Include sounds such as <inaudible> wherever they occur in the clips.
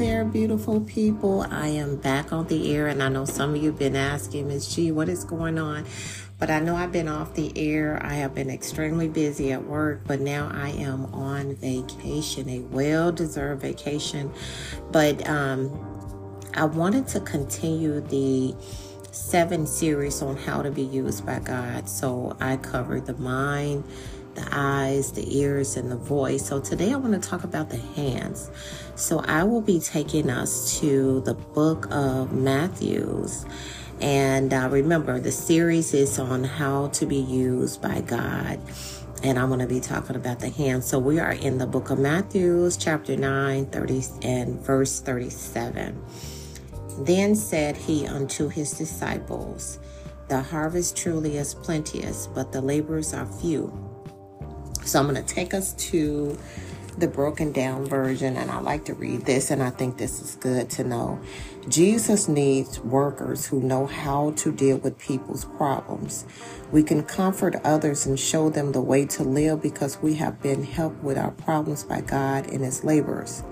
there, beautiful people. I am back on the air, and I know some of you have been asking, Miss G, what is going on? But I know I've been off the air. I have been extremely busy at work, but now I am on vacation, a well deserved vacation. But um, I wanted to continue the seven series on how to be used by God. So I covered the mind the eyes, the ears, and the voice. So today I want to talk about the hands. So I will be taking us to the book of Matthews. And uh, remember, the series is on how to be used by God. And I'm going to be talking about the hands. So we are in the book of Matthews, chapter 9, 30, and verse 37. Then said he unto his disciples, The harvest truly is plenteous, but the laborers are few. So I'm going to take us to the broken down version, and I like to read this, and I think this is good to know. Jesus needs workers who know how to deal with people's problems. We can comfort others and show them the way to live because we have been helped with our problems by God and His laborers.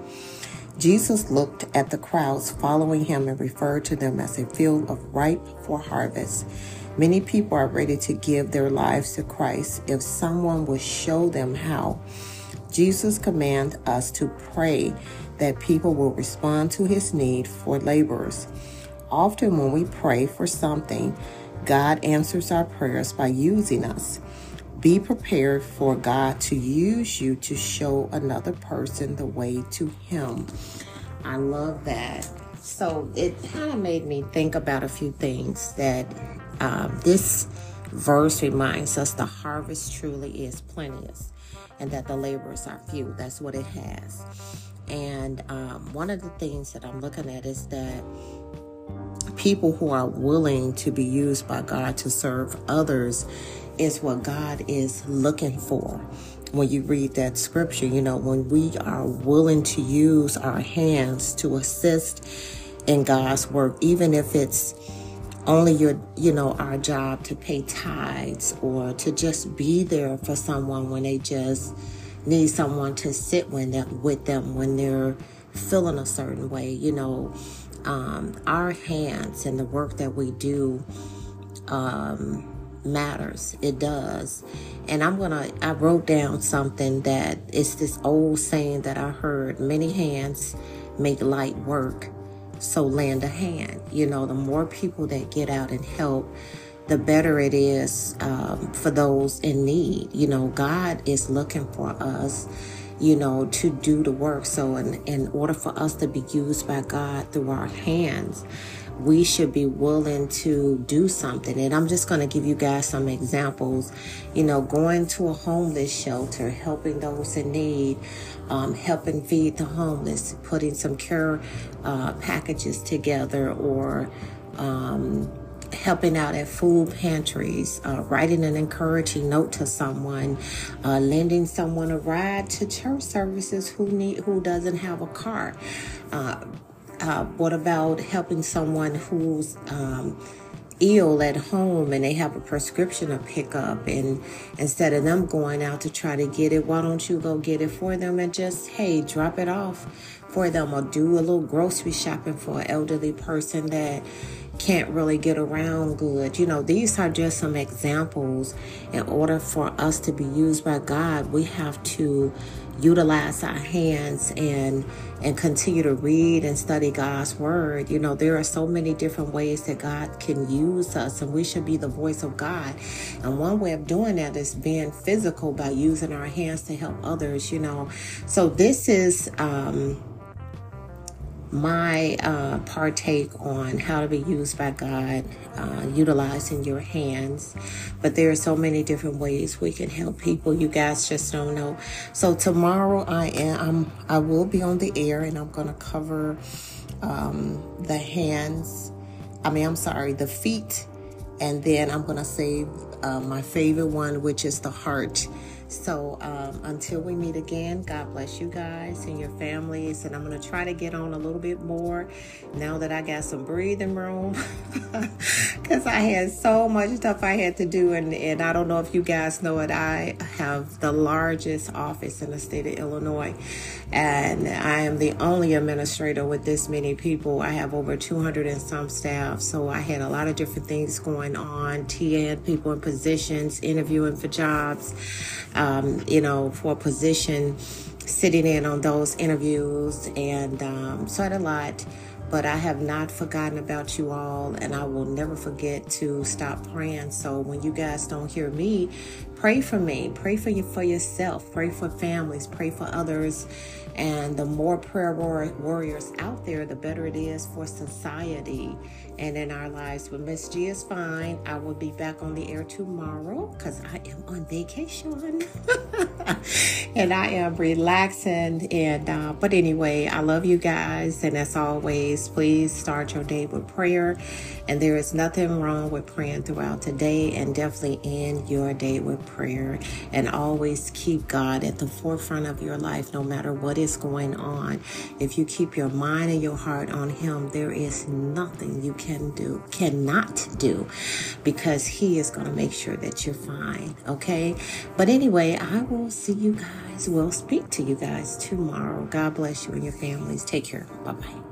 Jesus looked at the crowds following him and referred to them as a field of ripe for harvest. Many people are ready to give their lives to Christ if someone will show them how. Jesus commands us to pray that people will respond to his need for laborers. Often, when we pray for something, God answers our prayers by using us. Be prepared for God to use you to show another person the way to Him. I love that. So it kind of made me think about a few things that um, this verse reminds us the harvest truly is plenteous and that the laborers are few. That's what it has. And um, one of the things that I'm looking at is that people who are willing to be used by God to serve others is what God is looking for. When you read that scripture, you know, when we are willing to use our hands to assist in God's work, even if it's only your you know our job to pay tithes or to just be there for someone when they just need someone to sit with them, with them when they're feeling a certain way you know. Um, our hands and the work that we do um, matters. It does. And i'm gonna i wrote down something that it's this old saying that i heard many hands make light work so lend a hand. You know, the more people that get out and help, the better it is um, for those in need. You know, God is looking for us, you know, to do the work. So, in, in order for us to be used by God through our hands, we should be willing to do something. And I'm just going to give you guys some examples. You know, going to a homeless shelter, helping those in need, um, helping feed the homeless, putting some care uh, packages together, or um, helping out at food pantries, uh, writing an encouraging note to someone, uh, lending someone a ride to church services who need who doesn't have a car. Uh, uh, what about helping someone who's um, ill at home and they have a prescription to pick up and instead of them going out to try to get it why don't you go get it for them and just hey drop it off for them or do a little grocery shopping for an elderly person that can't really get around good. You know, these are just some examples. In order for us to be used by God, we have to utilize our hands and and continue to read and study God's word. You know, there are so many different ways that God can use us and we should be the voice of God. And one way of doing that is being physical by using our hands to help others, you know. So this is um my uh, partake on how to be used by God, uh, utilizing your hands. But there are so many different ways we can help people. You guys just don't know. So tomorrow I am I'm, I will be on the air and I'm going to cover um, the hands. I mean, I'm sorry, the feet, and then I'm going to save uh, my favorite one, which is the heart So um, until we meet again, God bless you guys and your families. And I'm going to try to get on a little bit more now that I got some breathing room <laughs> because I had so much stuff I had to do. And, and I don't know if you guys know it, I have the largest office in the state of Illinois. And I am the only administrator with this many people. I have over 200 and some staff. So I had a lot of different things going on, TN people in positions, interviewing for jobs um, you know, for a position, sitting in on those interviews, and um, so I had a lot. But I have not forgotten about you all, and I will never forget to stop praying. So when you guys don't hear me, pray for me. Pray for you for yourself. Pray for families. Pray for others. And the more prayer warriors out there, the better it is for society and in our lives. But Miss G is fine. I will be back on the air tomorrow because I am on vacation <laughs> and I am relaxing. And uh, but anyway, I love you guys, and as always, please start your day with prayer. And there is nothing wrong with praying throughout the day, and definitely end your day with prayer. And always keep God at the forefront of your life, no matter what is going on. If you keep your mind and your heart on Him, there is nothing you can do, cannot do, because He is going to make sure that you're fine. Okay. But anyway, I will see you guys. We'll speak to you guys tomorrow. God bless you and your families. Take care. Bye bye.